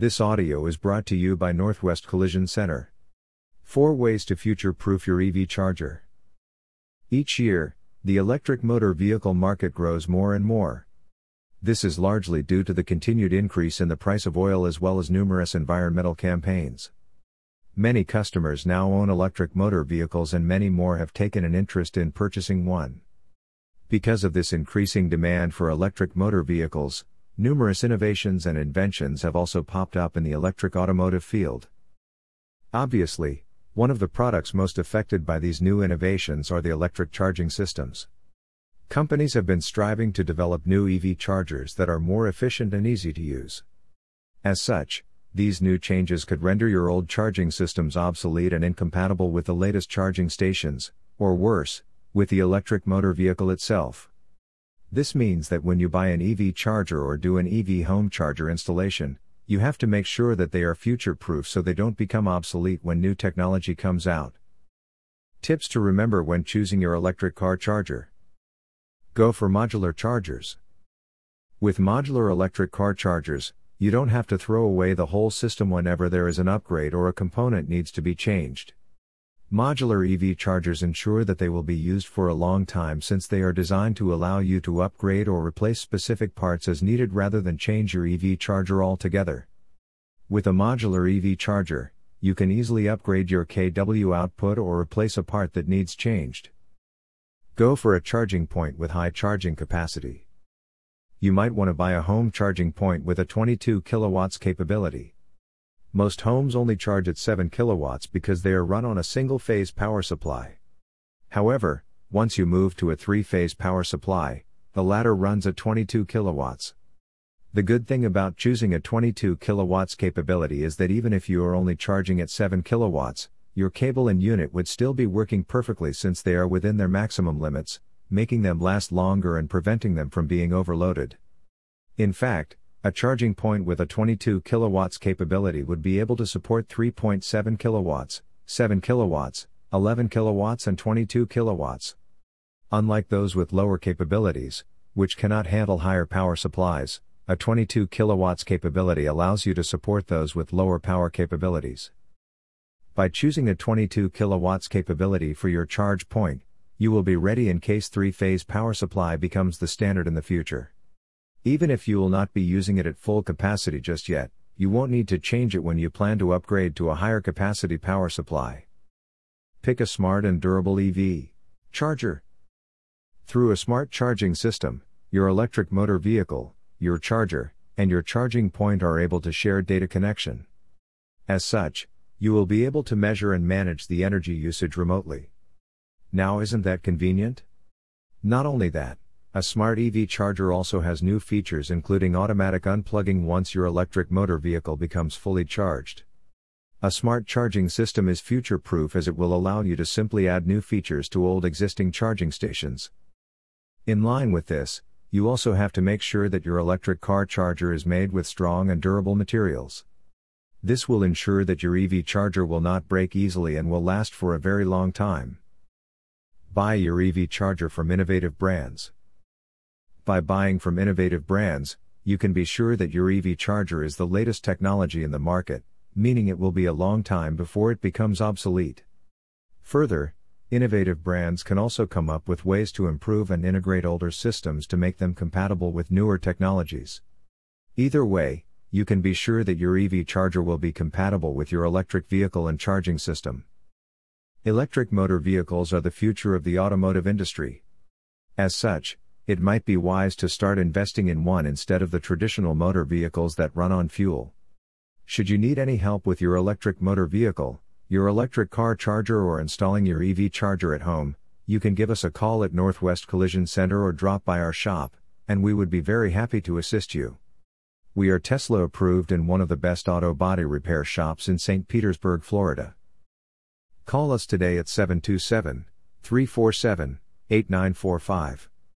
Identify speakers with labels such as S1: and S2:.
S1: This audio is brought to you by Northwest Collision Center. 4 Ways to Future Proof Your EV Charger. Each year, the electric motor vehicle market grows more and more. This is largely due to the continued increase in the price of oil as well as numerous environmental campaigns. Many customers now own electric motor vehicles and many more have taken an interest in purchasing one. Because of this increasing demand for electric motor vehicles, numerous innovations and inventions have also popped up in the electric automotive field. Obviously, one of the products most affected by these new innovations are the electric charging systems. Companies have been striving to develop new EV chargers that are more efficient and easy to use. As such, these new changes could render your old charging systems obsolete and incompatible with the latest charging stations, or worse, with the electric motor vehicle itself. This means that when you buy an EV charger or do an EV home charger installation, you have to make sure that they are future proof so they don't become obsolete when new technology comes out. Tips to remember when choosing your electric car charger Go for modular chargers. With modular electric car chargers, you don't have to throw away the whole system whenever there is an upgrade or a component needs to be changed. Modular EV chargers ensure that they will be used for a long time since they are designed to allow you to upgrade or replace specific parts as needed rather than change your EV charger altogether. With a modular EV charger, you can easily upgrade your kW output or replace a part that needs changed. Go for a charging point with high charging capacity. You might want to buy a home charging point with a 22 kilowatts capability. Most homes only charge at 7 kilowatts because they are run on a single phase power supply. However, once you move to a three phase power supply, the latter runs at 22 kilowatts. The good thing about choosing a 22 kilowatts capability is that even if you are only charging at 7 kilowatts, your cable and unit would still be working perfectly since they are within their maximum limits, making them last longer and preventing them from being overloaded. In fact, a charging point with a 22 kilowatts capability would be able to support 3.7 kilowatts, 7 kilowatts, 11 kilowatts and 22 kilowatts. Unlike those with lower capabilities, which cannot handle higher power supplies, a 22 kilowatts capability allows you to support those with lower power capabilities. By choosing a 22 kilowatts capability for your charge point, you will be ready in case three-phase power supply becomes the standard in the future. Even if you will not be using it at full capacity just yet, you won't need to change it when you plan to upgrade to a higher capacity power supply. Pick a smart and durable EV charger. Through a smart charging system, your electric motor vehicle, your charger, and your charging point are able to share data connection. As such, you will be able to measure and manage the energy usage remotely. Now, isn't that convenient? Not only that, a smart EV charger also has new features including automatic unplugging once your electric motor vehicle becomes fully charged. A smart charging system is future proof as it will allow you to simply add new features to old existing charging stations. In line with this, you also have to make sure that your electric car charger is made with strong and durable materials. This will ensure that your EV charger will not break easily and will last for a very long time. Buy your EV charger from innovative brands. By buying from innovative brands, you can be sure that your EV charger is the latest technology in the market, meaning it will be a long time before it becomes obsolete. Further, innovative brands can also come up with ways to improve and integrate older systems to make them compatible with newer technologies. Either way, you can be sure that your EV charger will be compatible with your electric vehicle and charging system. Electric motor vehicles are the future of the automotive industry. As such, it might be wise to start investing in one instead of the traditional motor vehicles that run on fuel. Should you need any help with your electric motor vehicle, your electric car charger, or installing your EV charger at home, you can give us a call at Northwest Collision Center or drop by our shop, and we would be very happy to assist you. We are Tesla approved and one of the best auto body repair shops in St. Petersburg, Florida. Call us today at 727 347 8945.